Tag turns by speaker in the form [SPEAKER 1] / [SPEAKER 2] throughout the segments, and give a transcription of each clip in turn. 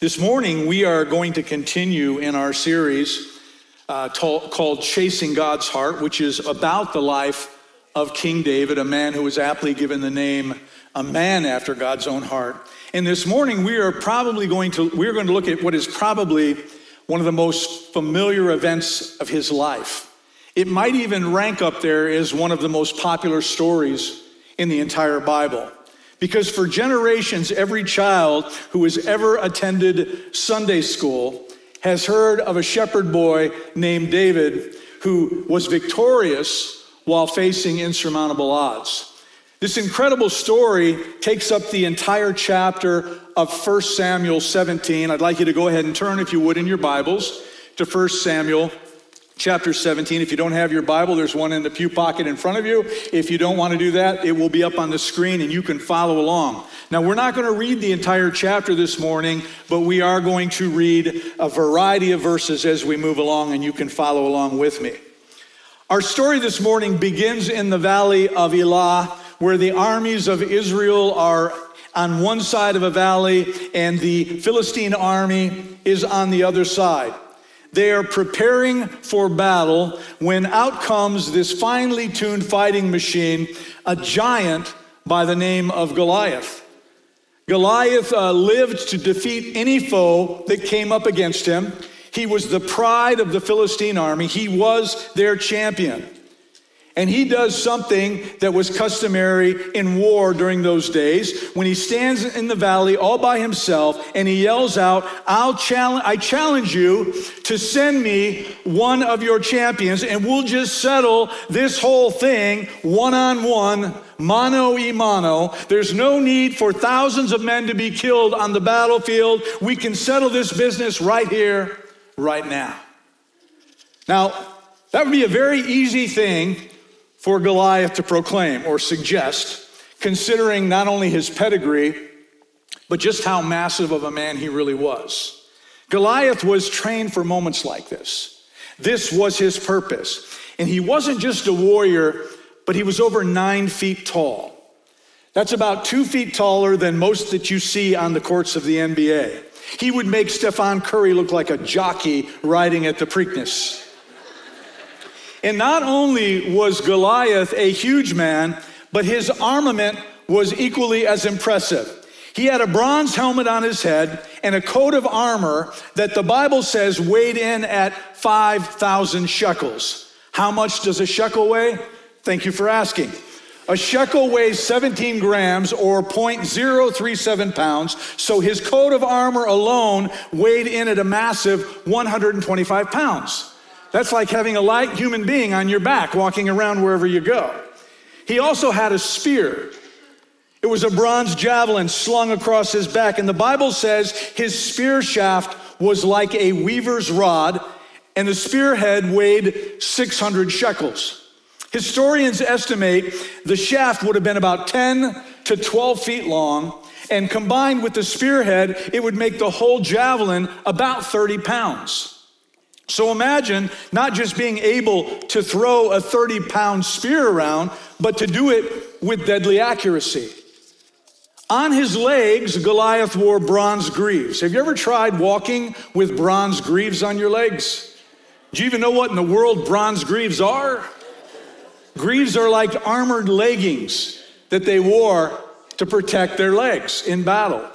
[SPEAKER 1] This morning, we are going to continue in our series uh, t- called Chasing God's Heart, which is about the life of King David, a man who was aptly given the name a man after God's own heart. And this morning, we are probably going to we're going to look at what is probably one of the most familiar events of his life. It might even rank up there as one of the most popular stories in the entire Bible. Because for generations, every child who has ever attended Sunday school has heard of a shepherd boy named David who was victorious while facing insurmountable odds. This incredible story takes up the entire chapter of 1 Samuel 17. I'd like you to go ahead and turn, if you would, in your Bibles to 1 Samuel chapter 17. If you don't have your Bible, there's one in the pew pocket in front of you. If you don't want to do that, it will be up on the screen and you can follow along. Now, we're not going to read the entire chapter this morning, but we are going to read a variety of verses as we move along, and you can follow along with me. Our story this morning begins in the valley of Elah, where the armies of Israel are on one side of a valley and the Philistine army is on the other side. They are preparing for battle when out comes this finely tuned fighting machine, a giant by the name of Goliath. Goliath uh, lived to defeat any foe that came up against him. He was the pride of the Philistine army, he was their champion. And he does something that was customary in war during those days when he stands in the valley all by himself and he yells out, I'll challenge, I challenge you to send me one of your champions and we'll just settle this whole thing one on one, mano y mano. There's no need for thousands of men to be killed on the battlefield. We can settle this business right here, right now. Now, that would be a very easy thing for Goliath to proclaim or suggest, considering not only his pedigree, but just how massive of a man he really was. Goliath was trained for moments like this. This was his purpose. And he wasn't just a warrior, but he was over nine feet tall. That's about two feet taller than most that you see on the courts of the NBA. He would make Stephen Curry look like a jockey riding at the Preakness. And not only was Goliath a huge man, but his armament was equally as impressive. He had a bronze helmet on his head and a coat of armor that the Bible says weighed in at 5,000 shekels. How much does a shekel weigh? Thank you for asking. A shekel weighs 17 grams or 0.037 pounds, so his coat of armor alone weighed in at a massive 125 pounds. That's like having a light human being on your back walking around wherever you go. He also had a spear. It was a bronze javelin slung across his back, and the Bible says his spear shaft was like a weaver's rod, and the spearhead weighed 600 shekels. Historians estimate the shaft would have been about 10 to 12 feet long, and combined with the spearhead, it would make the whole javelin about 30 pounds. So imagine not just being able to throw a 30 pound spear around, but to do it with deadly accuracy. On his legs, Goliath wore bronze greaves. Have you ever tried walking with bronze greaves on your legs? Do you even know what in the world bronze greaves are? Greaves are like armored leggings that they wore to protect their legs in battle.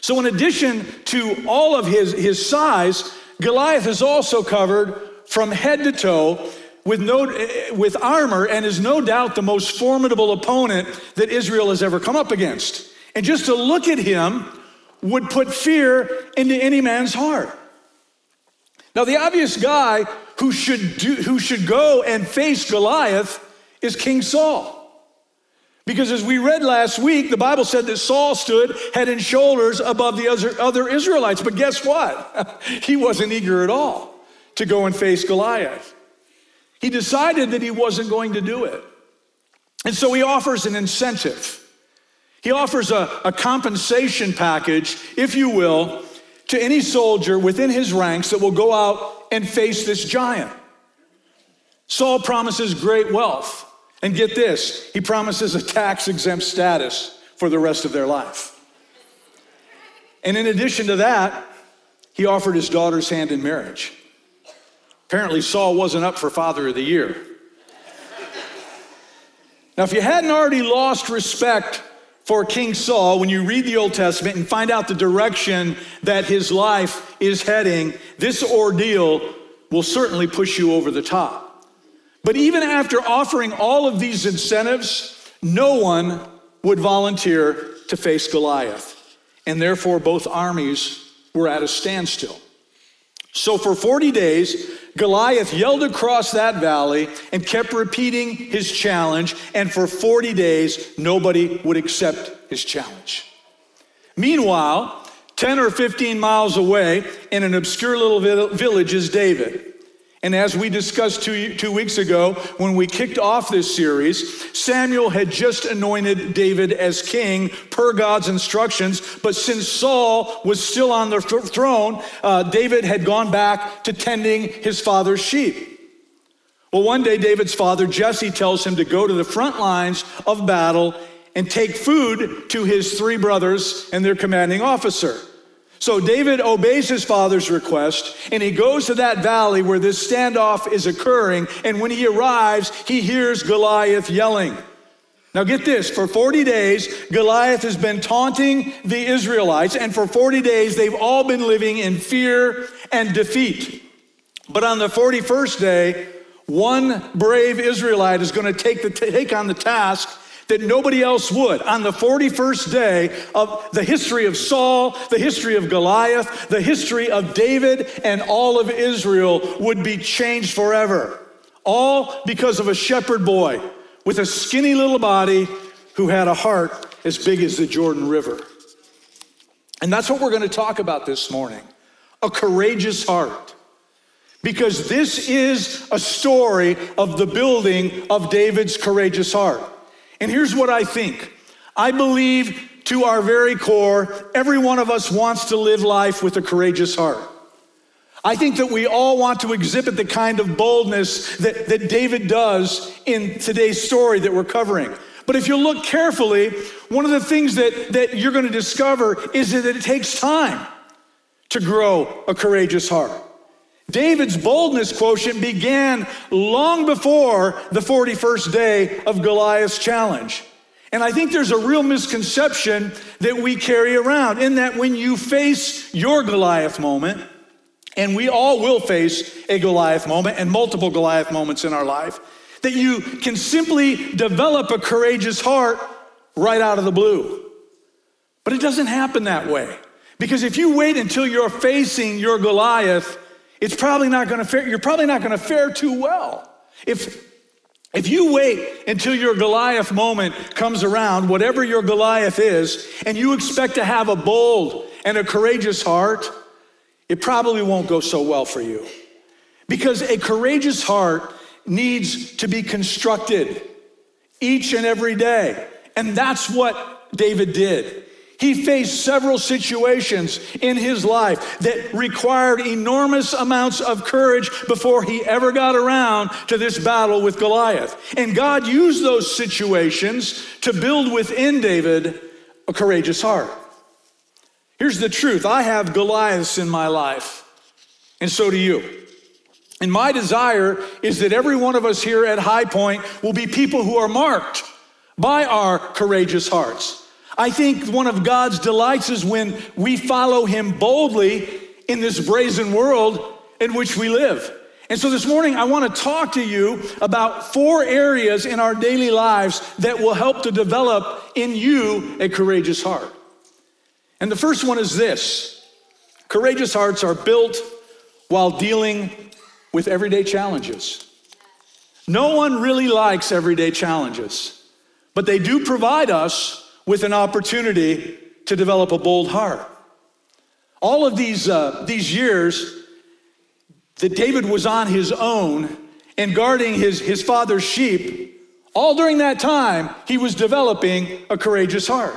[SPEAKER 1] So, in addition to all of his, his size, Goliath is also covered from head to toe with, no, with armor and is no doubt the most formidable opponent that Israel has ever come up against. And just to look at him would put fear into any man's heart. Now, the obvious guy who should, do, who should go and face Goliath is King Saul. Because as we read last week, the Bible said that Saul stood head and shoulders above the other, Israelites. But guess what? he wasn't eager at all to go and face Goliath. He decided that he wasn't going to do it. And so he offers an incentive. He offers a, a compensation package, if you will, to any soldier within his ranks that will go out and face this giant. Saul promises great wealth. And get this, he promises a tax exempt status for the rest of their life. And in addition to that, he offered his daughter's hand in marriage. Apparently, Saul wasn't up for Father of the Year. Now, if you hadn't already lost respect for King Saul when you read the Old Testament and find out the direction that his life is heading, this ordeal will certainly push you over the top. But even after offering all of these incentives, no one would volunteer to face Goliath. And therefore, both armies were at a standstill. So for 40 days, Goliath yelled across that valley and kept repeating his challenge. And for 40 days, nobody would accept his challenge. Meanwhile, 10 or 15 miles away in an obscure little village is David. And as we discussed two, two weeks ago when we kicked off this series, Samuel had just anointed David as king per God's instructions. But since Saul was still on the th- throne, uh, David had gone back to tending his father's sheep. Well, one day, David's father, Jesse, tells him to go to the front lines of battle and take food to his three brothers and their commanding officer. So David obeys his father's request and he goes to that valley where this standoff is occurring. And when he arrives, he hears Goliath yelling. Now, get this for 40 days, Goliath has been taunting the Israelites, and for 40 days, they've all been living in fear and defeat. But on the 41st day, one brave Israelite is going to take, the, take on the task that nobody else would. On the 41st day of the history of Saul, the history of Goliath, the history of David, and all of Israel would be changed forever. All because of a shepherd boy with a skinny little body who had a heart as big as the Jordan River. And that's what we're going to talk about this morning a courageous heart. Because this is a story of the building of David's courageous heart. And here's what I think I believe to our very core, every one of us wants to live life with a courageous heart. I think that we all want to exhibit the kind of boldness that, that David does in today's story that we're covering. But if you look carefully, one of the things that, that you're going to discover is that it takes time to grow a courageous heart. David's boldness quotient began long before the 41st day of Goliath's challenge. And I think there's a real misconception that we carry around in that when you face your Goliath moment, and we all will face a Goliath moment and multiple Goliath moments in our life, that you can simply develop a courageous heart right out of the blue. But it doesn't happen that way. Because if you wait until you're facing your Goliath, it's probably not going to fare, you're probably not going to fare too well. If, if you wait until your Goliath moment comes around, whatever your Goliath is, and you expect to have a bold and a courageous heart, it probably won't go so well for you. Because a courageous heart needs to be constructed each and every day. And that's what David did. He faced several situations in his life that required enormous amounts of courage before he ever got around to this battle with Goliath. And God used those situations to build within David a courageous heart. Here's the truth I have Goliaths in my life, and so do you. And my desire is that every one of us here at High Point will be people who are marked by our courageous hearts. I think one of God's delights is when we follow Him boldly in this brazen world in which we live. And so this morning, I want to talk to you about four areas in our daily lives that will help to develop in you a courageous heart. And the first one is this courageous hearts are built while dealing with everyday challenges. No one really likes everyday challenges, but they do provide us with an opportunity to develop a bold heart. All of these, uh, these years that David was on his own and guarding his, his father's sheep, all during that time, he was developing a courageous heart.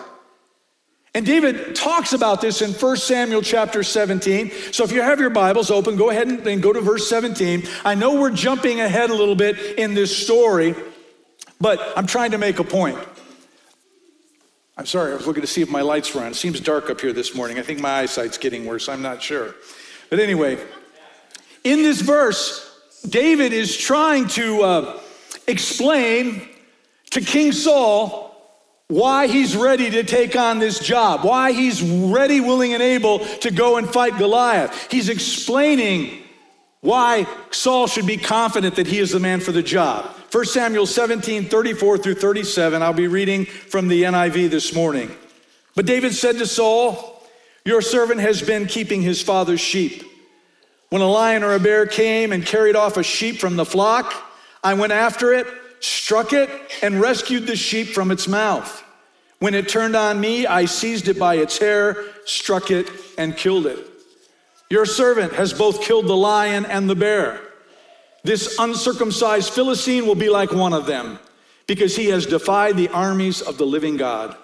[SPEAKER 1] And David talks about this in 1 Samuel chapter 17. So if you have your Bibles open, go ahead and, and go to verse 17. I know we're jumping ahead a little bit in this story, but I'm trying to make a point. I'm sorry, I was looking to see if my lights were on. It seems dark up here this morning. I think my eyesight's getting worse. I'm not sure. But anyway, in this verse, David is trying to uh, explain to King Saul why he's ready to take on this job, why he's ready, willing, and able to go and fight Goliath. He's explaining why Saul should be confident that he is the man for the job. 1 Samuel 17, 34 through 37. I'll be reading from the NIV this morning. But David said to Saul, Your servant has been keeping his father's sheep. When a lion or a bear came and carried off a sheep from the flock, I went after it struck it, and rescued the sheep from its mouth. When it turned on me, I seized it by its hair, struck it, and killed it. Your servant has both killed the lion and the bear. This uncircumcised Philistine will be like one of them, because he has defied the armies of the living God.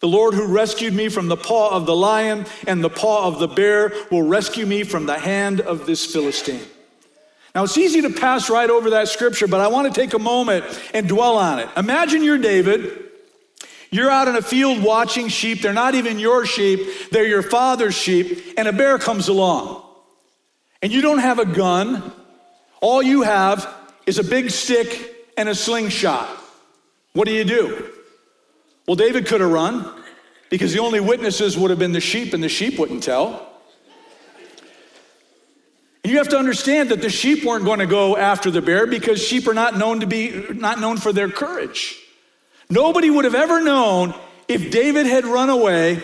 [SPEAKER 1] The Lord who rescued me from the paw of the lion and the paw of the bear will rescue me from the hand of this Philistine. Now, it's easy to pass right over that scripture, but I want to take a moment and dwell on it. Imagine you're David. You're out in a field watching sheep. They're not even your sheep, they're your father's sheep, and a bear comes along. And you don't have a gun. All you have is a big stick and a slingshot. What do you do? Well, David could have run because the only witnesses would have been the sheep, and the sheep wouldn't tell. You have to understand that the sheep weren't going to go after the bear because sheep are not known to be not known for their courage. Nobody would have ever known if David had run away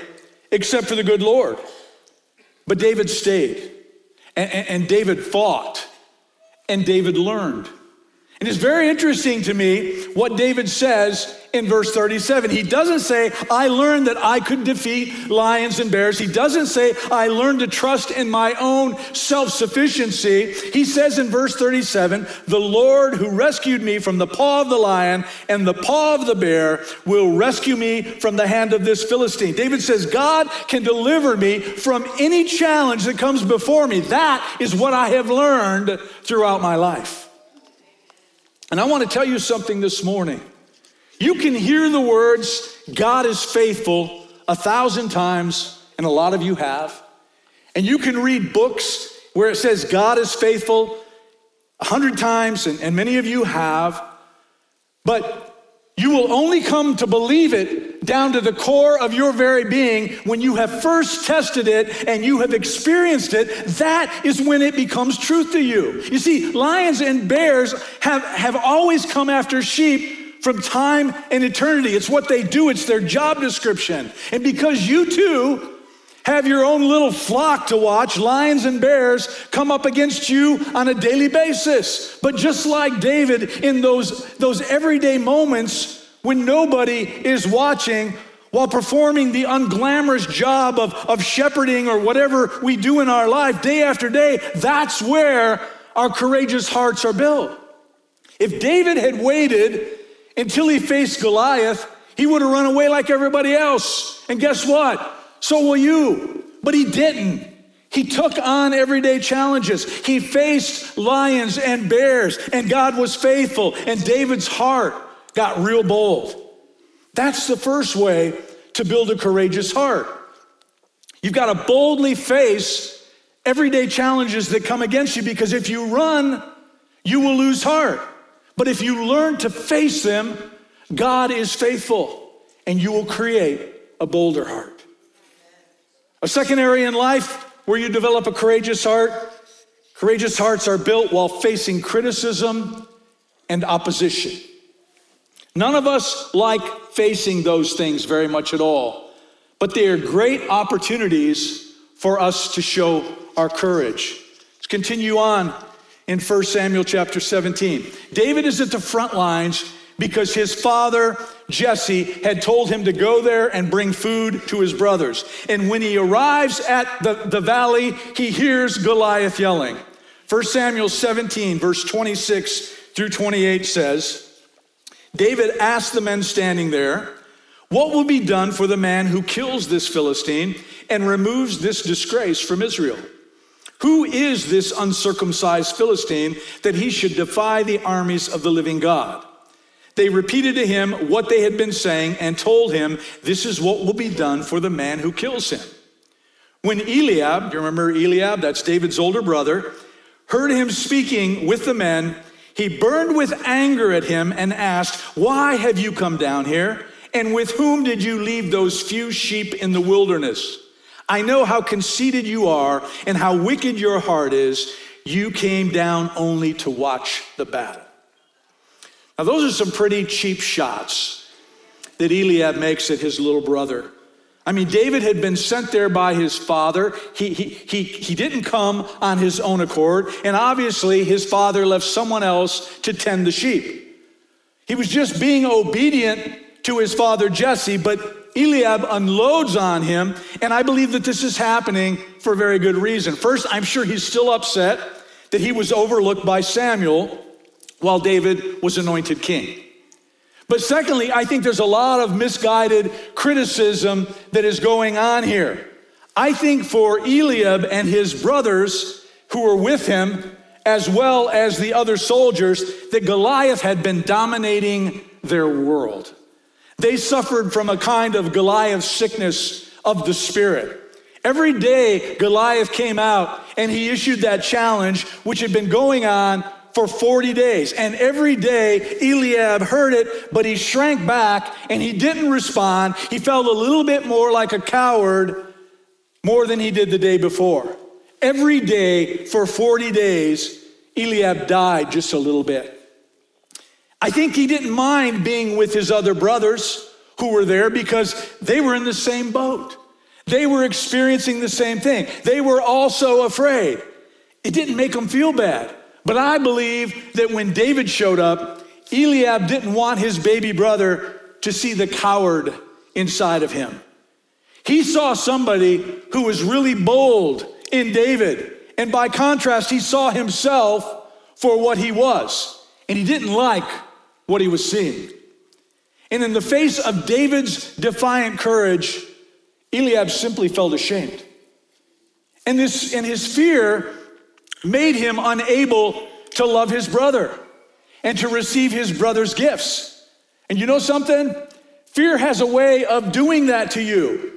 [SPEAKER 1] except for the good Lord. But David stayed, and, and David fought, and David learned. And it's very interesting to me what David says in verse 37. He doesn't say, I learned that I could defeat lions and bears. He doesn't say, I learned to trust in my own self sufficiency. He says in verse 37, The Lord who rescued me from the paw of the lion and the paw of the bear will rescue me from the hand of this Philistine. David says, God can deliver me from any challenge that comes before me. That is what I have learned throughout my life. And I want to tell you something this morning. You can hear the words, God is faithful, a thousand times, and a lot of you have. And you can read books where it says God is faithful a hundred times, and, and many of you have. But you will only come to believe it down to the core of your very being when you have first tested it and you have experienced it. That is when it becomes truth to you. You see, lions and bears have, have always come after sheep from time and eternity. It's what they do, it's their job description. And because you too have your own little flock to watch, lions and bears come up against you on a daily basis. But just like David in those, those everyday moments when nobody is watching, while performing the unglamorous job of, of shepherding or whatever we do in our life day after day, that's where our courageous hearts are built. If David had waited until he faced Goliath, he would have run away like everybody else. And guess what? So will you. But he didn't. He took on everyday challenges. He faced lions and bears, and God was faithful, and David's heart got real bold. That's the first way to build a courageous heart. You've got to boldly face everyday challenges that come against you because if you run, you will lose heart. But if you learn to face them, God is faithful and you will create a bolder heart. A second area in life where you develop a courageous heart. Courageous hearts are built while facing criticism and opposition. None of us like facing those things very much at all, but they are great opportunities for us to show our courage. Let's continue on in 1 Samuel chapter 17. David is at the front lines because his father Jesse had told him to go there and bring food to his brothers. And when he arrives at the, the valley, he hears Goliath yelling. 1 Samuel 17, verse 26 through 28 says, David asked the men standing there, What will be done for the man who kills this Philistine and removes this disgrace from Israel? Who is this uncircumcised Philistine that he should defy the armies of the living God? they repeated to him what they had been saying and told him, This is what will be done for the man who kills him. When Eliab, do you remember Eliab? That's David's older brother, heard him speaking with the men, he burned with anger at him and asked, Why have you come down here? And with whom did you leave those few sheep in the wilderness? I know how conceited you are and how wicked your heart is. You came down only to watch the battle. Now, those are some pretty cheap shots that Eliab makes at his little brother. I mean, David had been sent there by his father. He, he, he, he didn't come on his own accord, and obviously his father left someone else to tend the sheep. He was just being obedient to his father Jesse, but Eliab unloads on him, and I believe that this is happening for a very good reason. First, I'm sure he's still upset that he was overlooked by Samuel while David was anointed king. But secondly, I think there's a lot of misguided criticism that is going on here. I think for Eliab and his brothers who were with him, as well as the other soldiers, that Goliath had been dominating their world. They suffered from a kind of Goliath sickness of the spirit. Every day, Goliath came out and he issued that challenge, which had been going on for 40 days. And every day Eliab heard it, but he shrank back and he didn't respond. He felt a little bit more like a coward more than he did the day before. Every day for 40 days, Eliab died just a little bit. I think he didn't mind being with his other brothers who were there because they were in the same boat. They were experiencing the same thing. They were also afraid. It didn't make them feel bad. But I believe that when David showed up, Eliab didn't want his baby brother to see the coward inside of him. He saw somebody who was really bold in David. And by contrast, he saw himself for what he was. And he didn't like what he was seeing. And in the face of David's defiant courage, Eliab simply felt ashamed. And, this, and his fear made him unable to love his brother and to receive his brother's gifts. And you know something? Fear has a way of doing that to you.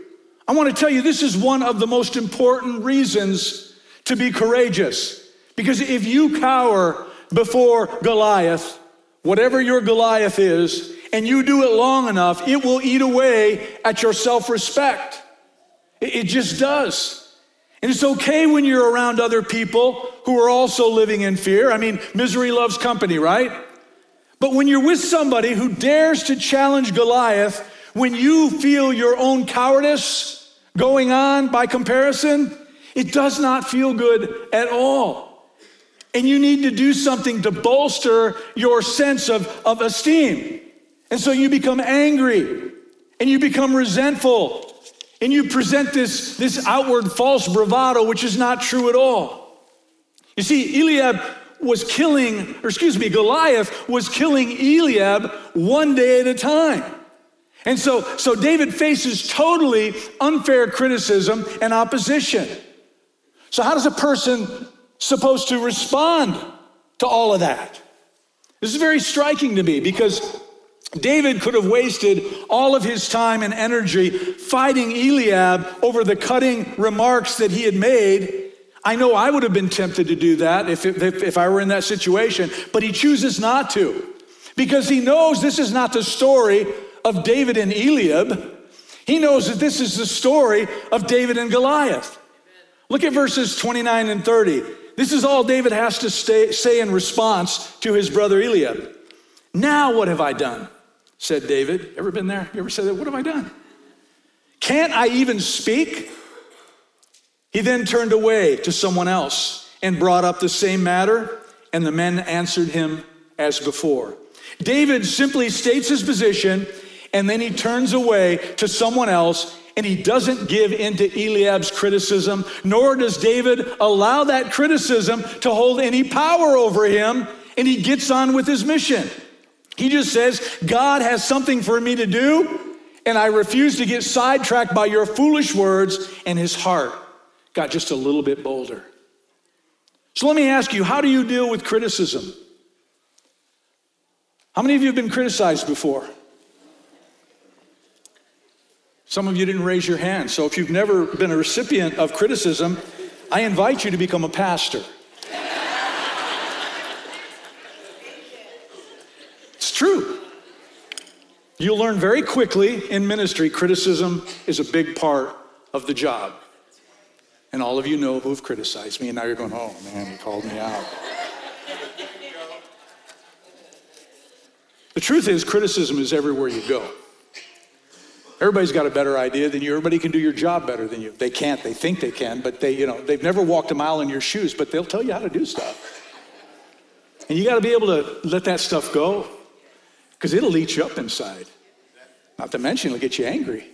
[SPEAKER 1] I want to tell you, this is one of the most important reasons to be courageous. Because if you cower before Goliath, whatever your Goliath is, and you do it long enough, it will eat away at your self respect. It just does. And it's okay when you're around other people who are also living in fear. I mean, misery loves company, right? But when you're with somebody who dares to challenge Goliath, when you feel your own cowardice going on by comparison, it does not feel good at all. And you need to do something to bolster your sense of, of esteem. And so you become angry and you become resentful and you present this, this outward false bravado, which is not true at all. You see, Eliab was killing, or excuse me, Goliath was killing Eliab one day at a time. And so, so David faces totally unfair criticism and opposition. So, how does a person supposed to respond to all of that? This is very striking to me because David could have wasted all of his time and energy fighting Eliab over the cutting remarks that he had made. I know I would have been tempted to do that if, if, if I were in that situation, but he chooses not to because he knows this is not the story of David and Eliab. He knows that this is the story of David and Goliath. Look at verses 29 and 30. This is all David has to stay, say in response to his brother Eliab. Now, what have I done? said David. Ever been there? You ever said that? What have I done? Can't I even speak? He then turned away to someone else and brought up the same matter, and the men answered him as before. David simply states his position, and then he turns away to someone else, and he doesn't give in to Eliab's criticism, nor does David allow that criticism to hold any power over him, and he gets on with his mission. He just says, God has something for me to do, and I refuse to get sidetracked by your foolish words. And his heart got just a little bit bolder. So let me ask you how do you deal with criticism? How many of you have been criticized before? Some of you didn't raise your hand. So if you've never been a recipient of criticism, I invite you to become a pastor. It's true. You'll learn very quickly in ministry, criticism is a big part of the job. And all of you know who've criticized me, and now you're going, oh man, he called me out. the truth is, criticism is everywhere you go. Everybody's got a better idea than you. Everybody can do your job better than you. They can't. They think they can, but they, you know, they've never walked a mile in your shoes, but they'll tell you how to do stuff. And you got to be able to let that stuff go because it'll eat you up inside. Not to mention, it'll get you angry.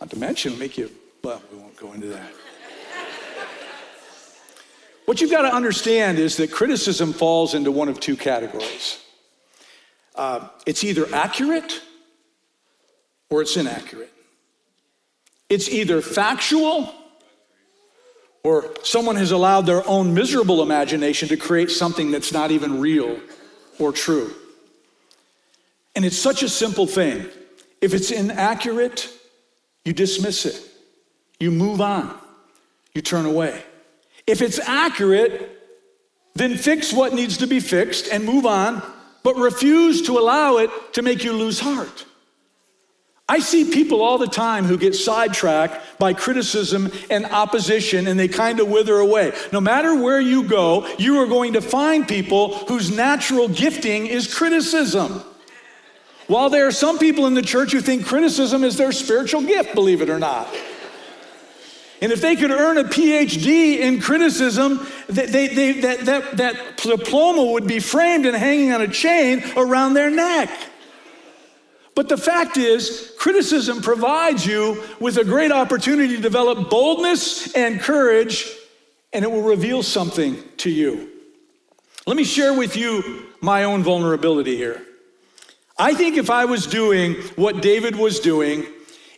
[SPEAKER 1] Not to mention, it'll make you, well, we won't go into that. what you've got to understand is that criticism falls into one of two categories uh, it's either accurate or it's inaccurate. It's either factual or someone has allowed their own miserable imagination to create something that's not even real or true. And it's such a simple thing. If it's inaccurate, you dismiss it, you move on, you turn away. If it's accurate, then fix what needs to be fixed and move on, but refuse to allow it to make you lose heart. I see people all the time who get sidetracked by criticism and opposition and they kind of wither away. No matter where you go, you are going to find people whose natural gifting is criticism. While there are some people in the church who think criticism is their spiritual gift, believe it or not. And if they could earn a PhD in criticism, they, they, they, that, that, that diploma would be framed and hanging on a chain around their neck. But the fact is, criticism provides you with a great opportunity to develop boldness and courage, and it will reveal something to you. Let me share with you my own vulnerability here. I think if I was doing what David was doing,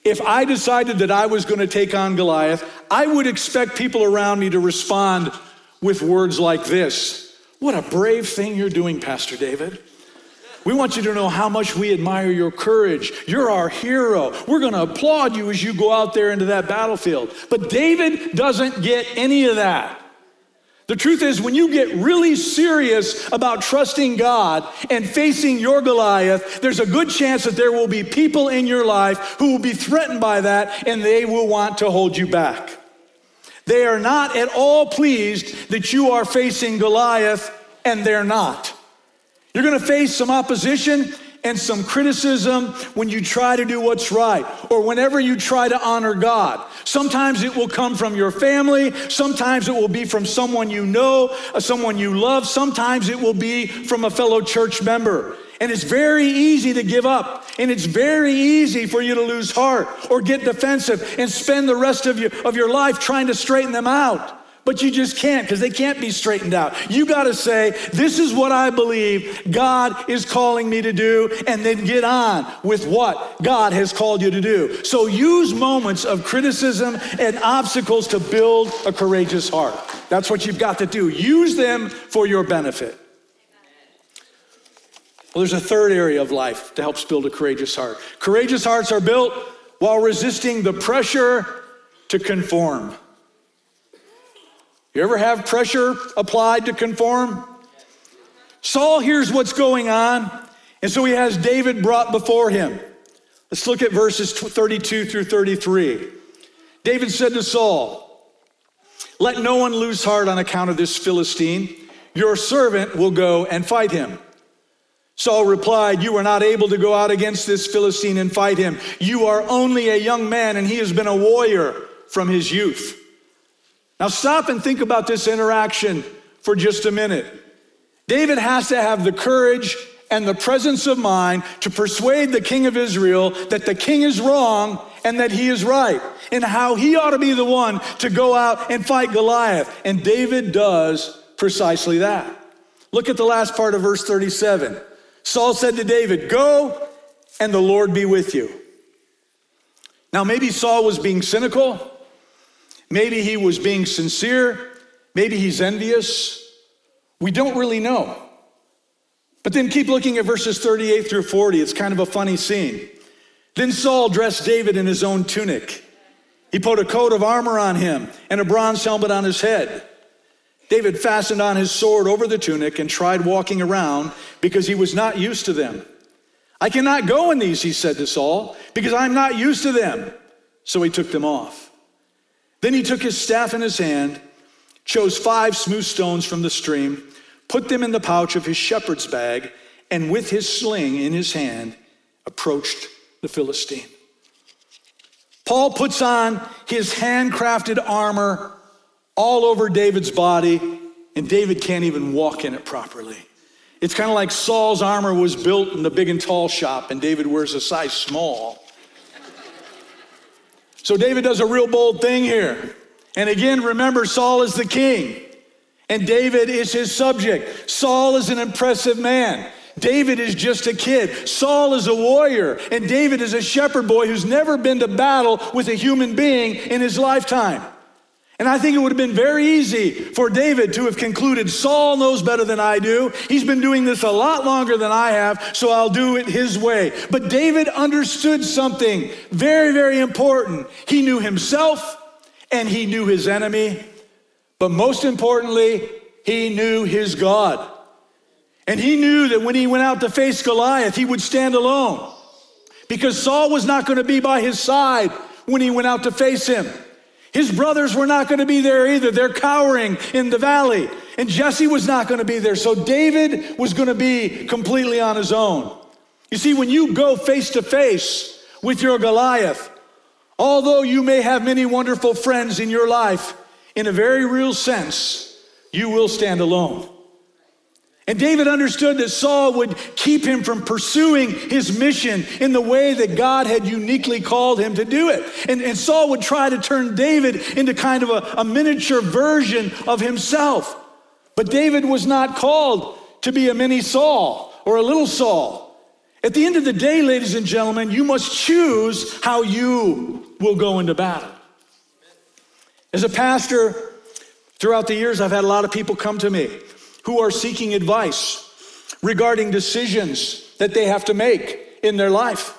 [SPEAKER 1] if I decided that I was going to take on Goliath, I would expect people around me to respond with words like this What a brave thing you're doing, Pastor David. We want you to know how much we admire your courage. You're our hero. We're going to applaud you as you go out there into that battlefield. But David doesn't get any of that. The truth is, when you get really serious about trusting God and facing your Goliath, there's a good chance that there will be people in your life who will be threatened by that and they will want to hold you back. They are not at all pleased that you are facing Goliath, and they're not. You're going to face some opposition and some criticism when you try to do what's right or whenever you try to honor God. Sometimes it will come from your family, sometimes it will be from someone you know, uh, someone you love, sometimes it will be from a fellow church member. And it's very easy to give up. And it's very easy for you to lose heart or get defensive and spend the rest of your, of your life trying to straighten them out. But you just can't because they can't be straightened out. You got to say, This is what I believe God is calling me to do, and then get on with what God has called you to do. So use moments of criticism and obstacles to build a courageous heart. That's what you've got to do. Use them for your benefit. Well, there's a third area of life that helps build a courageous heart. Courageous hearts are built while resisting the pressure to conform. You ever have pressure applied to conform? Saul hears what's going on, and so he has David brought before him. Let's look at verses 32 through 33. David said to Saul, Let no one lose heart on account of this Philistine. Your servant will go and fight him. Saul replied, You are not able to go out against this Philistine and fight him. You are only a young man, and he has been a warrior from his youth. Now, stop and think about this interaction for just a minute. David has to have the courage and the presence of mind to persuade the king of Israel that the king is wrong and that he is right, and how he ought to be the one to go out and fight Goliath. And David does precisely that. Look at the last part of verse 37. Saul said to David, Go and the Lord be with you. Now, maybe Saul was being cynical. Maybe he was being sincere. Maybe he's envious. We don't really know. But then keep looking at verses 38 through 40. It's kind of a funny scene. Then Saul dressed David in his own tunic. He put a coat of armor on him and a bronze helmet on his head. David fastened on his sword over the tunic and tried walking around because he was not used to them. I cannot go in these, he said to Saul, because I'm not used to them. So he took them off. Then he took his staff in his hand, chose five smooth stones from the stream, put them in the pouch of his shepherd's bag, and with his sling in his hand, approached the Philistine. Paul puts on his handcrafted armor all over David's body, and David can't even walk in it properly. It's kind of like Saul's armor was built in the big and tall shop, and David wears a size small. So David does a real bold thing here. And again, remember, Saul is the king, and David is his subject. Saul is an impressive man. David is just a kid. Saul is a warrior, and David is a shepherd boy who's never been to battle with a human being in his lifetime. And I think it would have been very easy for David to have concluded Saul knows better than I do. He's been doing this a lot longer than I have, so I'll do it his way. But David understood something very, very important. He knew himself and he knew his enemy. But most importantly, he knew his God. And he knew that when he went out to face Goliath, he would stand alone because Saul was not going to be by his side when he went out to face him. His brothers were not going to be there either. They're cowering in the valley. And Jesse was not going to be there. So David was going to be completely on his own. You see, when you go face to face with your Goliath, although you may have many wonderful friends in your life, in a very real sense, you will stand alone. And David understood that Saul would keep him from pursuing his mission in the way that God had uniquely called him to do it. And, and Saul would try to turn David into kind of a, a miniature version of himself. But David was not called to be a mini Saul or a little Saul. At the end of the day, ladies and gentlemen, you must choose how you will go into battle. As a pastor, throughout the years, I've had a lot of people come to me who are seeking advice regarding decisions that they have to make in their life.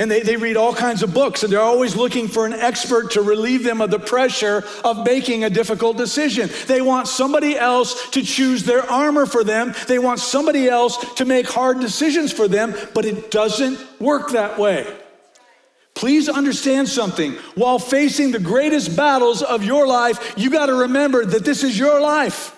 [SPEAKER 1] And they, they read all kinds of books, and they're always looking for an expert to relieve them of the pressure of making a difficult decision. They want somebody else to choose their armor for them. They want somebody else to make hard decisions for them, but it doesn't work that way. Please understand something. While facing the greatest battles of your life, you got to remember that this is your life.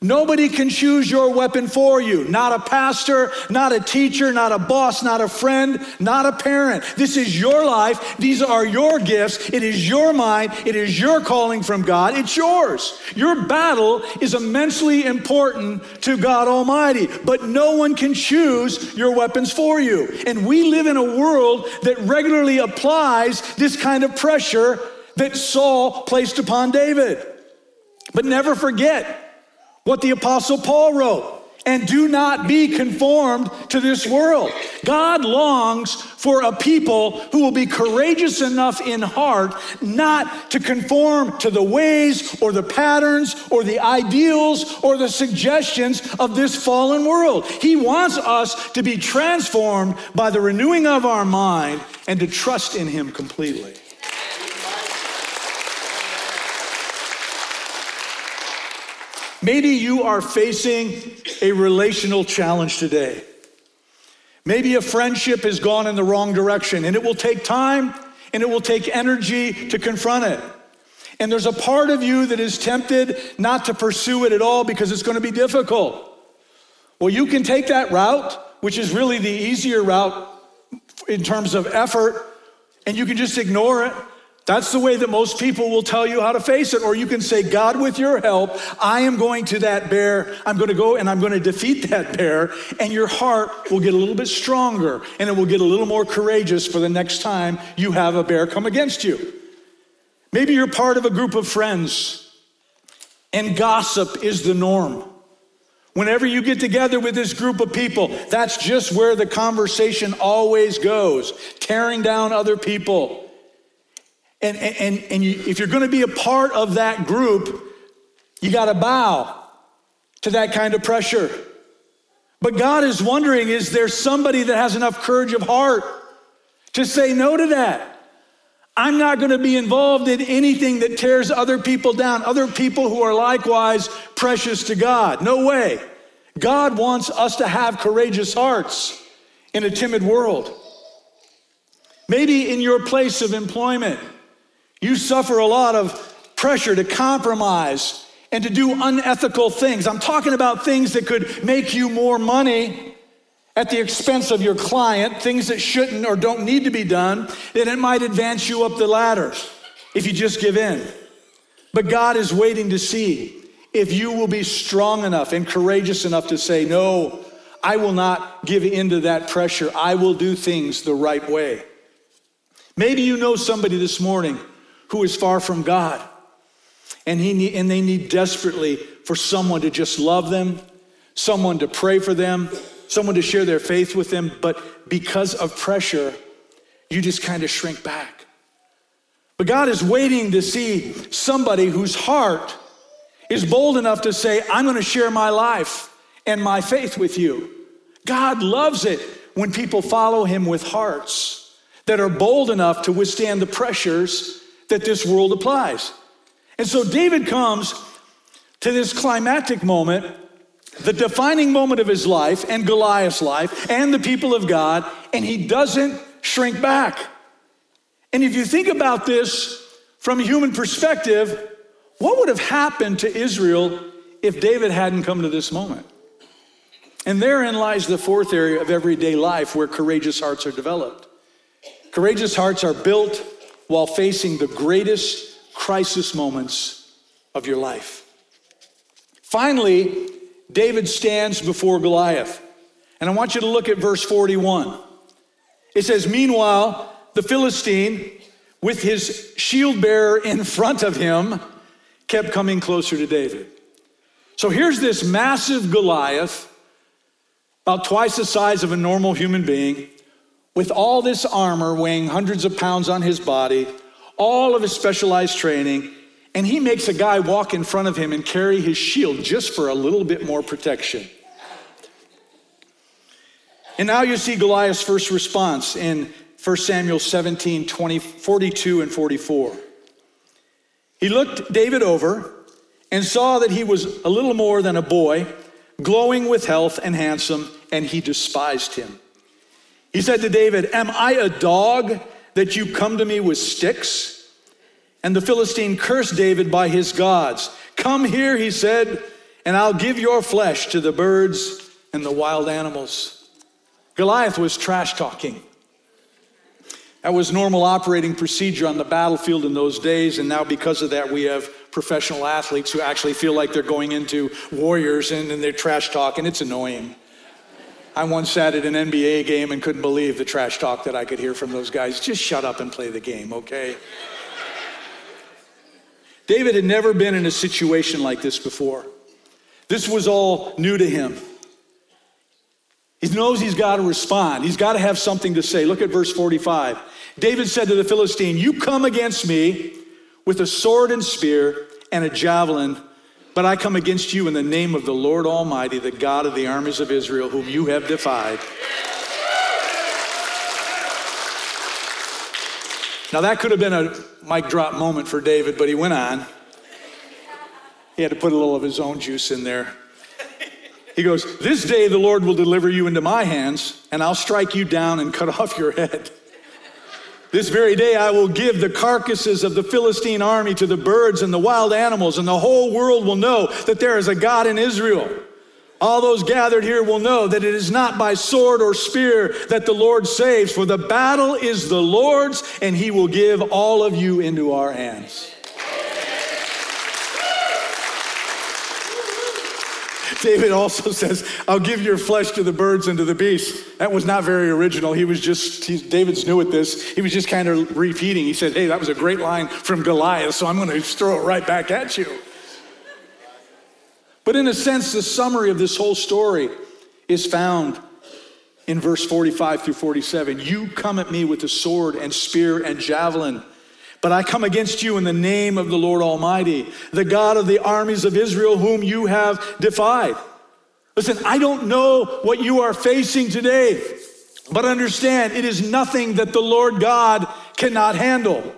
[SPEAKER 1] Nobody can choose your weapon for you. Not a pastor, not a teacher, not a boss, not a friend, not a parent. This is your life. These are your gifts. It is your mind. It is your calling from God. It's yours. Your battle is immensely important to God Almighty, but no one can choose your weapons for you. And we live in a world that regularly applies this kind of pressure that Saul placed upon David. But never forget, what the Apostle Paul wrote. And do not be conformed to this world. God longs for a people who will be courageous enough in heart not to conform to the ways or the patterns or the ideals or the suggestions of this fallen world. He wants us to be transformed by the renewing of our mind and to trust in Him completely. Maybe you are facing a relational challenge today. Maybe a friendship has gone in the wrong direction, and it will take time and it will take energy to confront it. And there's a part of you that is tempted not to pursue it at all because it's going to be difficult. Well, you can take that route, which is really the easier route in terms of effort, and you can just ignore it that's the way that most people will tell you how to face it. Or you can say, God, with your help, I am going to that bear. I'm going to go and I'm going to defeat that bear. And your heart will get a little bit stronger and it will get a little more courageous for the next time you have a bear come against you. Maybe you're part of a group of friends and gossip is the norm. Whenever you get together with this group of people, that's just where the conversation always goes, tearing down other people. And, and, and you, if you're going to be a part of that group, you got to bow to that kind of pressure. But God is wondering is there somebody that has enough courage of heart to say no to that? I'm not going to be involved in anything that tears other people down, other people who are likewise precious to God. No way. God wants us to have courageous hearts in a timid world. Maybe in your place of employment, you suffer a lot of pressure to compromise and to do unethical things. I'm talking about things that could make you more money at the expense of your client, things that shouldn't or don't need to be done, then it might advance you up the ladder if you just give in. But God is waiting to see if you will be strong enough and courageous enough to say, No, I will not give in to that pressure. I will do things the right way. Maybe you know somebody this morning who is far from God, and, he need, and they need desperately for someone to just love them, someone to pray for them, someone to share their faith with them, but because of pressure, you just kind of shrink back. But God is waiting to see somebody whose heart is bold enough to say, I'm going to share my life and my faith with you. God loves it when people follow him with hearts that are bold enough to withstand the pressures that this world applies. And so David comes to this climactic moment the defining moment of his life and Goliath's life and the people of God, and he doesn't shrink back. And if you think about this from a human perspective, what would have happened to Israel if David hadn't come to this moment? And therein lies the fourth area of everyday life where courageous hearts are developed. Courageous hearts are built while facing the greatest crisis moments of your life. Finally, David stands before Goliath. And I want you to look at verse 41. It says, Meanwhile, the Philistine, with his shield bearer in front of him, kept coming closer to David. So here's this massive Goliath, about twice the size of a normal human being, with all this armor weighing hundreds of pounds on his body, all of his specialized training, and he makes a guy walk in front of him and carry his shield just for a little bit more protection. And now you see Goliath's first response in 1 Samuel 17, 20, 42 and 44. He looked David over and saw that he was a little more than a boy, glowing with health and handsome, and he despised him. He said to David, Am I a dog that you come to me with sticks? And the Philistine cursed David by his gods. Come here, he said, and I'll give your flesh to the birds and the wild animals. Goliath was trash talking. That was normal operating procedure on the battlefield in those days, and now because of that, we have professional athletes who actually feel like they're going into warriors and, and they're trash talking. It's annoying. I once sat at an NBA game and couldn't believe the trash talk that I could hear from those guys. Just shut up and play the game, okay? David had never been in a situation like this before. This was all new to him. He knows he's got to respond. He's got to have something to say. Look at verse 45. David said to the Philistine, You come against me with a sword and spear and a javelin, but I come against you in the name of the Lord Almighty, the God of the armies of Israel, whom you have defied. Now, that could have been a mic drop moment for David, but he went on. He had to put a little of his own juice in there. He goes, This day the Lord will deliver you into my hands, and I'll strike you down and cut off your head. This very day I will give the carcasses of the Philistine army to the birds and the wild animals, and the whole world will know that there is a God in Israel. All those gathered here will know that it is not by sword or spear that the Lord saves, for the battle is the Lord's, and he will give all of you into our hands. David also says, I'll give your flesh to the birds and to the beasts. That was not very original. He was just, he, David's new at this. He was just kind of repeating. He said, Hey, that was a great line from Goliath, so I'm going to throw it right back at you. But in a sense, the summary of this whole story is found in verse 45 through 47. You come at me with a sword and spear and javelin, but I come against you in the name of the Lord Almighty, the God of the armies of Israel, whom you have defied. Listen, I don't know what you are facing today, but understand it is nothing that the Lord God cannot handle.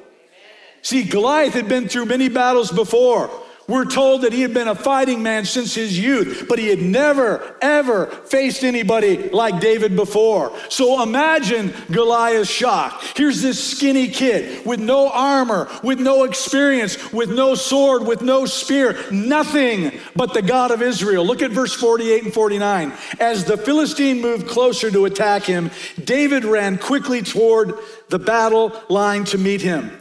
[SPEAKER 1] See, Goliath had been through many battles before. We're told that he had been a fighting man since his youth, but he had never, ever faced anybody like David before. So imagine Goliath's shock. Here's this skinny kid with no armor, with no experience, with no sword, with no spear, nothing but the God of Israel. Look at verse 48 and 49. As the Philistine moved closer to attack him, David ran quickly toward the battle line to meet him.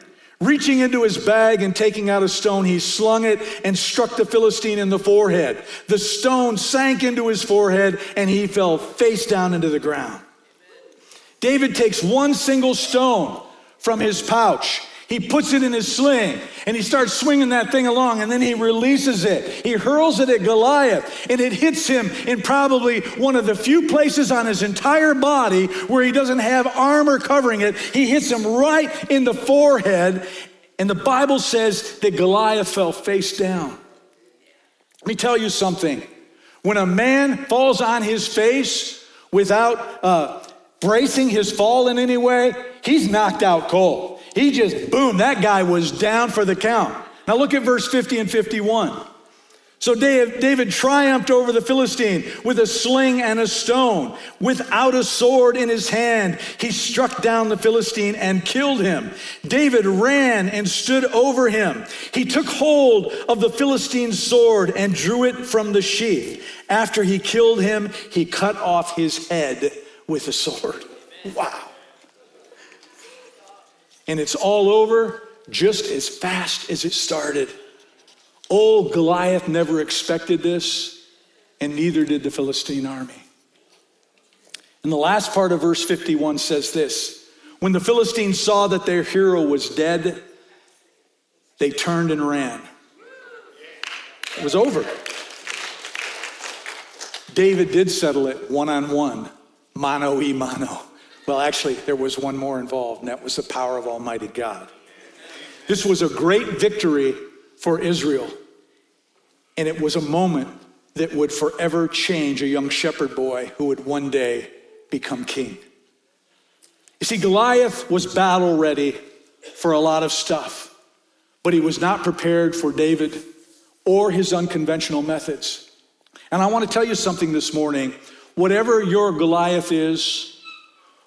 [SPEAKER 1] Reaching into his bag and taking out a stone, he slung it and struck the Philistine in the forehead. The stone sank into his forehead and he fell face down into the ground. David takes one single stone from his pouch he puts it in his sling and he starts swinging that thing along and then he releases it. He hurls it at Goliath and it hits him in probably one of the few places on his entire body where he doesn't have armor covering it. He hits him right in the forehead. And the Bible says that Goliath fell face down. Let me tell you something. When a man falls on his face without uh, bracing his fall in any way, he's knocked out cold. He just, boom, that guy was down for the count. Now look at verse 50 and 51. So David triumphed over the Philistine with a sling and a stone. Without a sword in his hand, he struck down the Philistine and killed him. David ran and stood over him. He took hold of the Philistine's sword and drew it from the sheath. After he killed him, he cut off his head with a sword. Wow and it's all over just as fast as it started. Old Goliath never expected this, and neither did the Philistine army. And the last part of verse 51 says this When the Philistines saw that their hero was dead, they turned and ran. It was over. David did settle it one on one, mano y mano. Well, actually, there was one more involved, and that was the power of Almighty God. This was a great victory for Israel, and it was a moment that would forever change a young shepherd boy who would one day become king. You see, Goliath was battle ready for a lot of stuff, but he was not prepared for David or his unconventional methods. And I want to tell you something this morning. Whatever your Goliath is,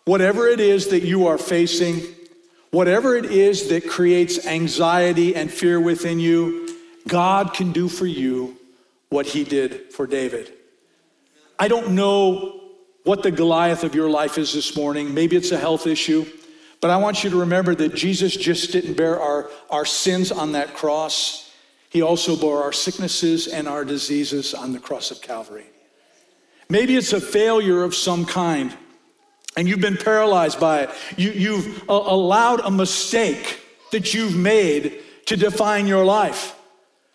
[SPEAKER 1] Whatever it is that you are facing, whatever it is that creates anxiety and fear within you, God can do for you what he did for David. I don't know what the Goliath of your life is this morning. Maybe it's a health issue, but I want you to remember that Jesus just didn't bear our, our sins on that cross. He also bore our sicknesses and our diseases on the cross of Calvary. Maybe it's a failure of some kind and you've been paralyzed by it. You, you've uh, allowed a mistake that you've made to define your life.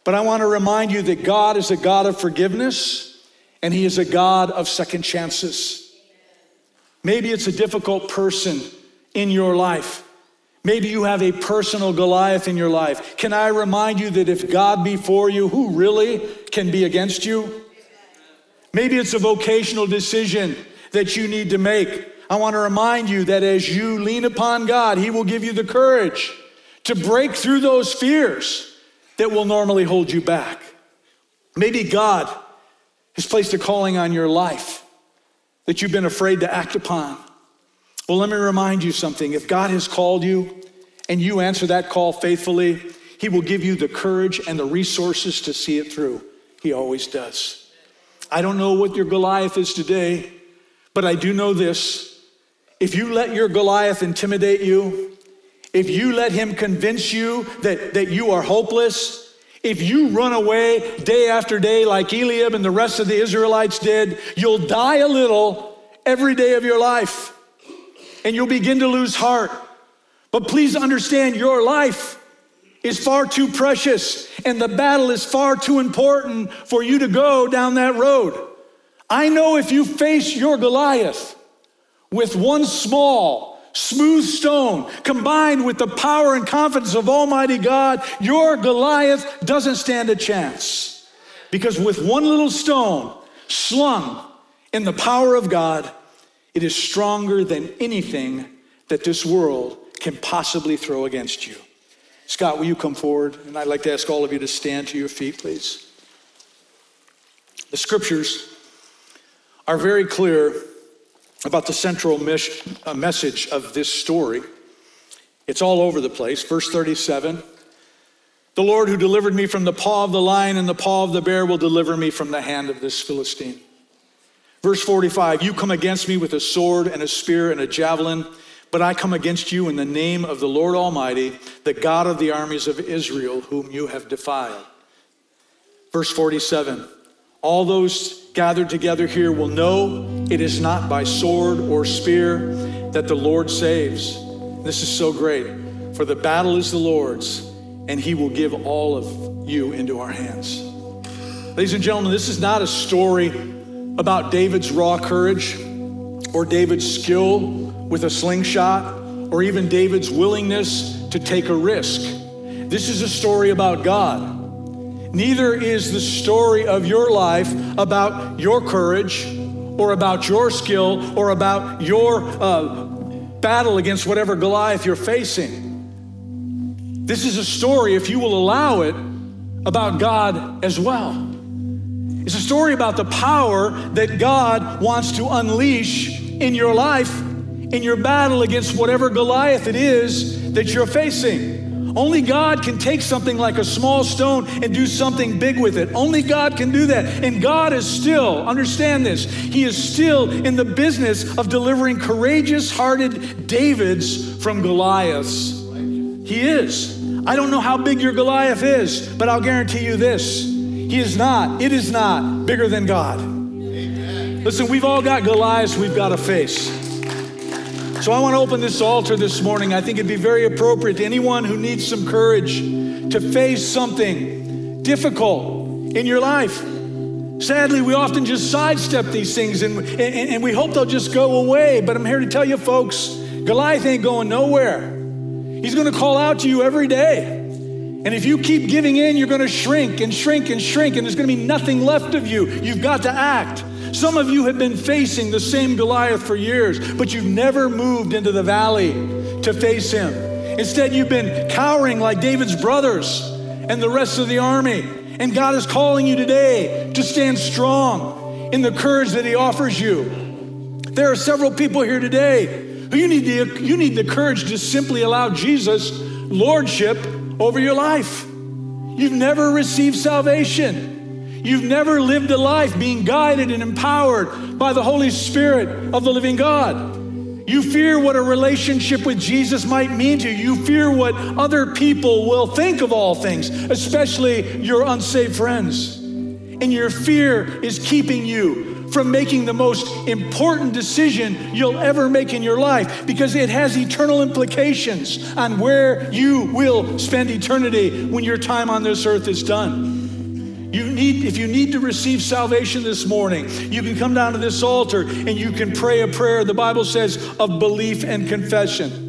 [SPEAKER 1] But I want to remind you that God is a God of forgiveness and He is a God of second chances. Maybe it's a difficult person in your life. Maybe you have a personal Goliath in your life. Can I remind you that if God be for you, who really can be against you? Maybe it's a vocational decision that you need to make. I want to remind you that as you lean upon God, He will give you the courage to break through those fears that will normally hold you back. Maybe God has placed a calling on your life that you've been afraid to act upon. Well, let me remind you something. If God has called you and you answer that call faithfully, He will give you the courage and the resources to see it through. He always does. I don't know what your Goliath is today, but I do know this if you let your Goliath intimidate you, if you let him convince you that, that you are hopeless, if you run away day after day like Eliab and the rest of the Israelites did, you'll die a little every day of your life and you'll begin to lose heart. But please understand your life is far too precious and the battle is far too important for you to go down that road. I know if you face your Goliath, with one small, smooth stone combined with the power and confidence of Almighty God, your Goliath doesn't stand a chance. Because with one little stone, slung in the power of God, it is stronger than anything that this world can possibly throw against you. Scott, will you come forward? And I'd like to ask all of you to stand to your feet, please. The scriptures are very clear about the central uh, message of this story. It's all over the place. Verse 37 The Lord who delivered me from the paw of the lion and the paw of the bear will deliver me from the hand of this Philistine. Verse 45 You come against me with a sword and a spear and a javelin, but I come against you in the name of the Lord Almighty, the God of the armies of Israel, whom you have defiled. Verse 47 All those gathered together here will know it is not by sword or spear that the Lord saves. This is so great. For the battle is the Lord's, and he will give all of you into our hands. Ladies and gentlemen, this is not a story about David's raw courage or David's skill with a slingshot or even David's willingness to take a risk. This is a story about God. Neither is the story of your life about your courage or about your skill or about your uh, battle against whatever Goliath you're facing. This is a story, if you will allow it, about God as well. It's a story about the power that God wants to unleash in your life, in your battle against whatever Goliath it is that you're facing. Only God can take something like a small stone and do something big with it. Only God can do that. And God is still, understand this, He is still in the business of delivering courageous hearted Davids from Goliaths. He is. I don't know how big your Goliath is, but I'll guarantee you this he is not, it is not bigger than God. Listen, we've all got Goliaths we've got to face. So I want to open this altar this morning. I think it'd be very appropriate to anyone who needs some courage to face something difficult in your life. Sadly, we often just sidestep these things and, and, and, we hope they'll just go away. But I'm here to tell you, folks, Goliath ain't going nowhere. He's going to call out to you every day. And if you keep giving in, you're going to shrink and shrink and shrink, and there's going to be nothing left of you. You've got to act. Some of you have been facing the same Goliath for years, but you've never moved into the valley to face him. Instead, you've been cowering like David's brothers and the rest of the army. And God is calling you today to stand strong in the courage that He offers you. There are several people here today who you need the, you need the courage to simply allow Jesus' lordship over your life. You've never received salvation. You've never lived a life being guided and empowered by the Holy Spirit of the living God. You fear what a relationship with Jesus might mean to you. You fear what other people will think of all things, especially your unsaved friends. And your fear is keeping you from making the most important decision you'll ever make in your life because it has eternal implications on where you will spend eternity when your time on this earth is done. You need, if you need to receive salvation this morning, you can come down to this altar and you can pray a prayer, the Bible says, of belief and confession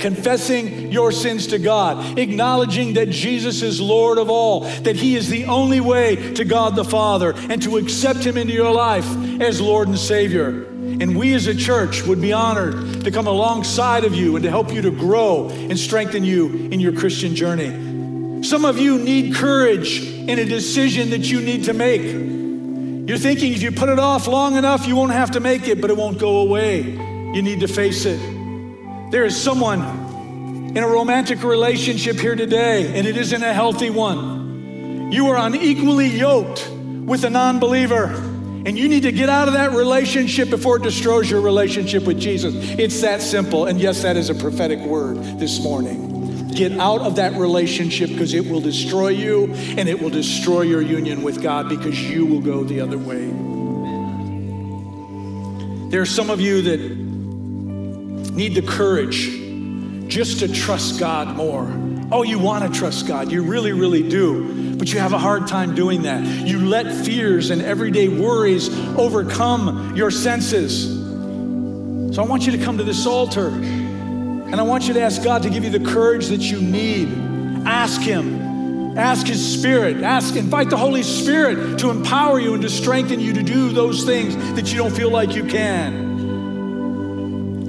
[SPEAKER 1] confessing your sins to God, acknowledging that Jesus is Lord of all, that He is the only way to God the Father, and to accept Him into your life as Lord and Savior. And we as a church would be honored to come alongside of you and to help you to grow and strengthen you in your Christian journey. Some of you need courage in a decision that you need to make. You're thinking if you put it off long enough, you won't have to make it, but it won't go away. You need to face it. There is someone in a romantic relationship here today, and it isn't a healthy one. You are unequally yoked with a non believer, and you need to get out of that relationship before it destroys your relationship with Jesus. It's that simple. And yes, that is a prophetic word this morning. Get out of that relationship because it will destroy you and it will destroy your union with God because you will go the other way. There are some of you that need the courage just to trust God more. Oh, you want to trust God. You really, really do. But you have a hard time doing that. You let fears and everyday worries overcome your senses. So I want you to come to this altar and I want you to ask God to give you the courage that you need. Ask Him Ask His Spirit. Ask, invite the Holy Spirit to empower you and to strengthen you to do those things that you don't feel like you can.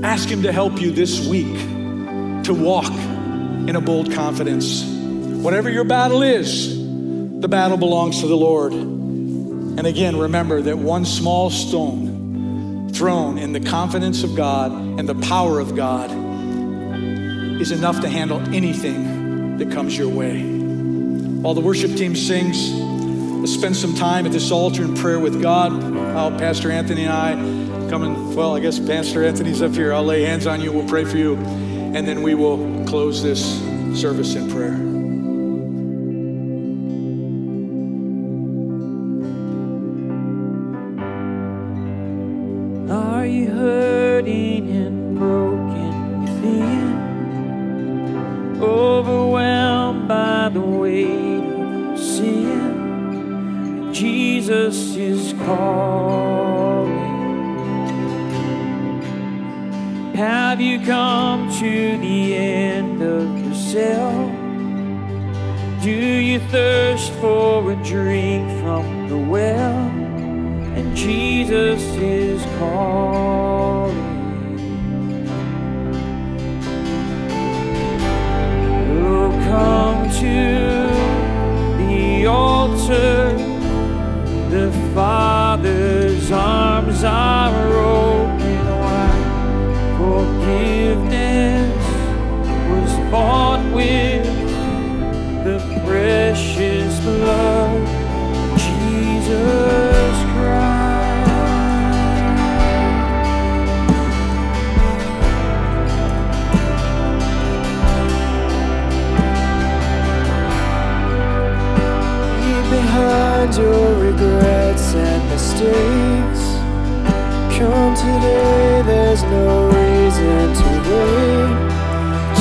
[SPEAKER 1] Ask Him to help you this week to walk in a bold confidence. Whatever your battle is, the battle belongs to the Lord. And again, remember that one small stone thrown in the confidence of God and the power of God is enough to handle anything that comes your way. While the worship team sings, let's spend some time at this altar in prayer with God. How Pastor Anthony and I come and, well, I guess Pastor Anthony's up here. I'll lay hands on you, we'll pray for you, and then we will close this service in prayer.
[SPEAKER 2] Have you come to the end of yourself? Do you thirst for a drink from the well? and Jesus is calling. Oh, come to the altar. The Father's arms are
[SPEAKER 3] your regrets and mistakes. Come today, there's no reason to wait.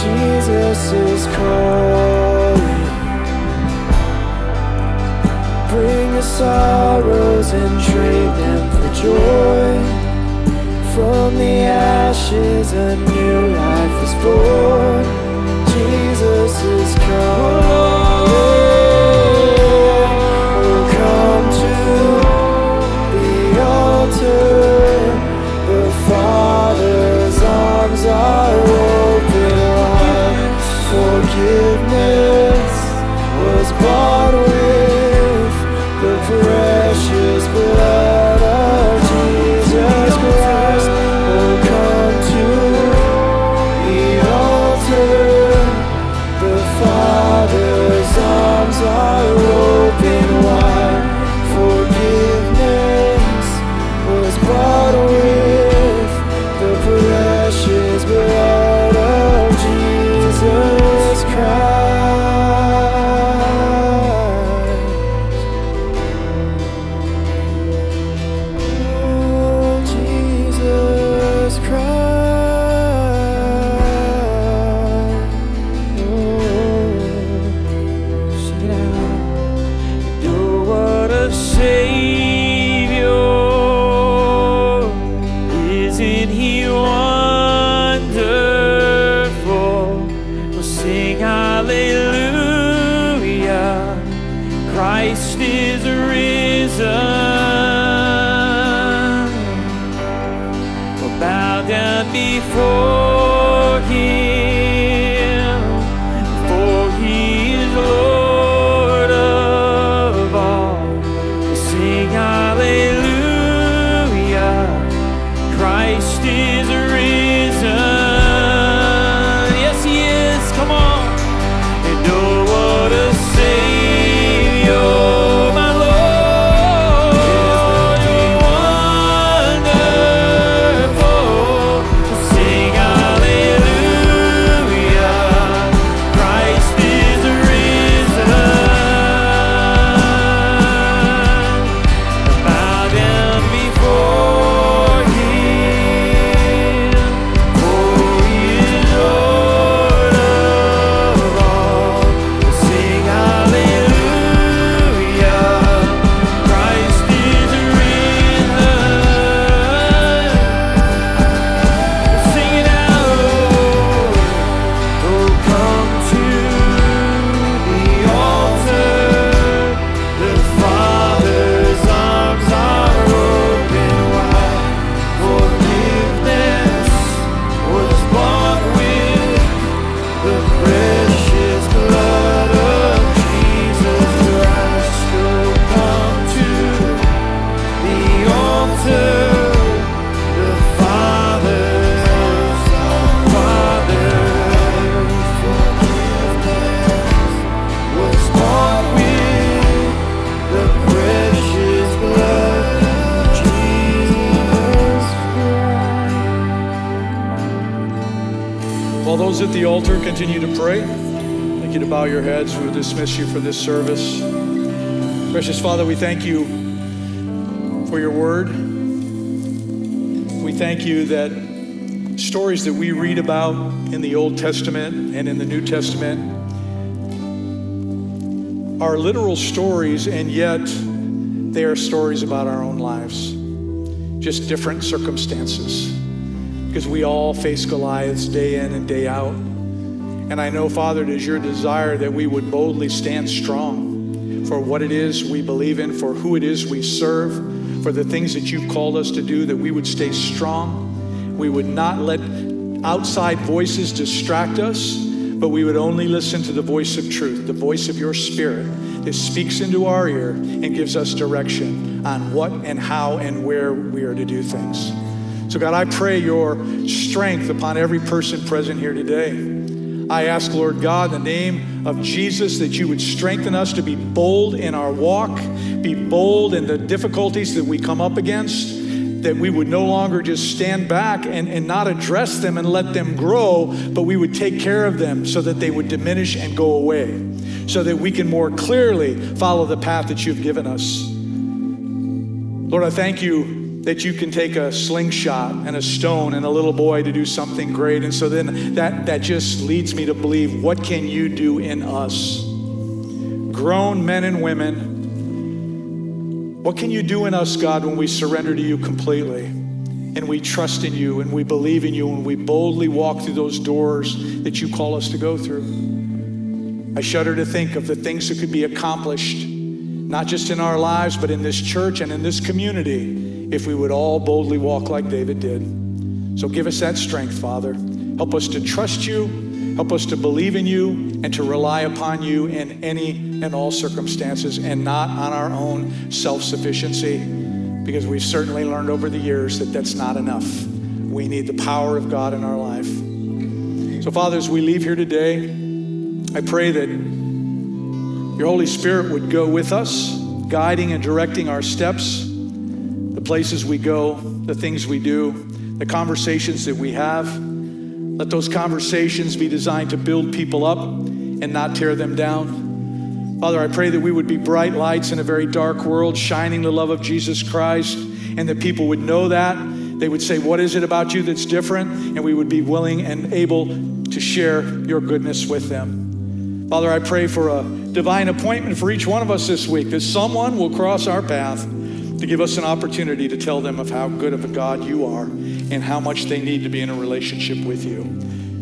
[SPEAKER 3] Jesus is calling. Bring your sorrows and trade them for joy. From the ashes, a new life is born. Jesus is calling.
[SPEAKER 1] Your heads. We'll dismiss you for this service. Precious Father, we thank you for your word. We thank you that stories that we read about in the Old Testament and in the New Testament are literal stories, and yet they are stories about our own lives, just different circumstances. Because we all face Goliaths day in and day out. And I know, Father, it is your desire that we would boldly stand strong for what it is we believe in, for who it is we serve, for the things that you've called us to do, that we would stay strong. We would not let outside voices distract us, but we would only listen to the voice of truth, the voice of your spirit that speaks into our ear and gives us direction on what and how and where we are to do things. So, God, I pray your strength upon every person present here today. I ask, Lord God, in the name of Jesus, that you would strengthen us to be bold in our walk, be bold in the difficulties that we come up against, that we would no longer just stand back and, and not address them and let them grow, but we would take care of them so that they would diminish and go away, so that we can more clearly follow the path that you've given us. Lord, I thank you that you can take a slingshot and a stone and a little boy to do something great. And so then that, that just leads me to believe what can you do in us? Grown men and women, what can you do in us, God, when we surrender to you completely? And we trust in you and we believe in you and we boldly walk through those doors that you call us to go through. I shudder to think of the things that could be accomplished, not just in our lives, but in this church and in this community if we would all boldly walk like David did. So give us that strength, Father. Help us to trust you, help us to believe in you, and to rely upon you in any and all circumstances and not on our own self sufficiency, because we've certainly learned over the years that that's not enough. We need the power of God in our life. So, Father, as we leave here today, I pray that your Holy Spirit would go with us, guiding and directing our steps the places we go, the things we do, the conversations that we have. Let those conversations be designed to build people up and not tear them down. Father, I pray that we would be bright lights in a very dark world, shining the love of Jesus Christ, and that people would know that. They would say, What is it about you that's different? And we would be willing and able to share your goodness with them. Father, I pray for a divine appointment for each one of us this week, that someone will cross our path to give us an opportunity to tell them of how good of a God you are and how much they need to be in a relationship with you.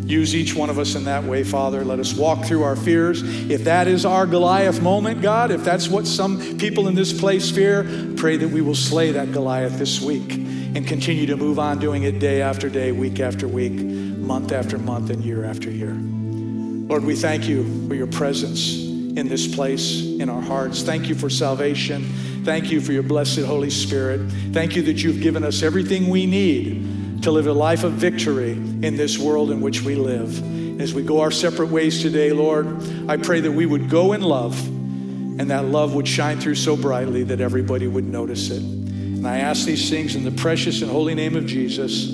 [SPEAKER 1] Use each one of us in that way, Father. Let us walk through our fears. If that is our Goliath moment, God, if that's what some people in this place fear, pray that we will slay that Goliath this week and continue to move on doing it day after day, week after week, month after month, and year after year. Lord, we thank you for your presence in this place, in our hearts. Thank you for salvation. Thank you for your blessed Holy Spirit. Thank you that you've given us everything we need to live a life of victory in this world in which we live. As we go our separate ways today, Lord, I pray that we would go in love and that love would shine through so brightly that everybody would notice it. And I ask these things in the precious and holy name of Jesus.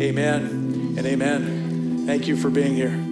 [SPEAKER 1] Amen and amen. Thank you for being here.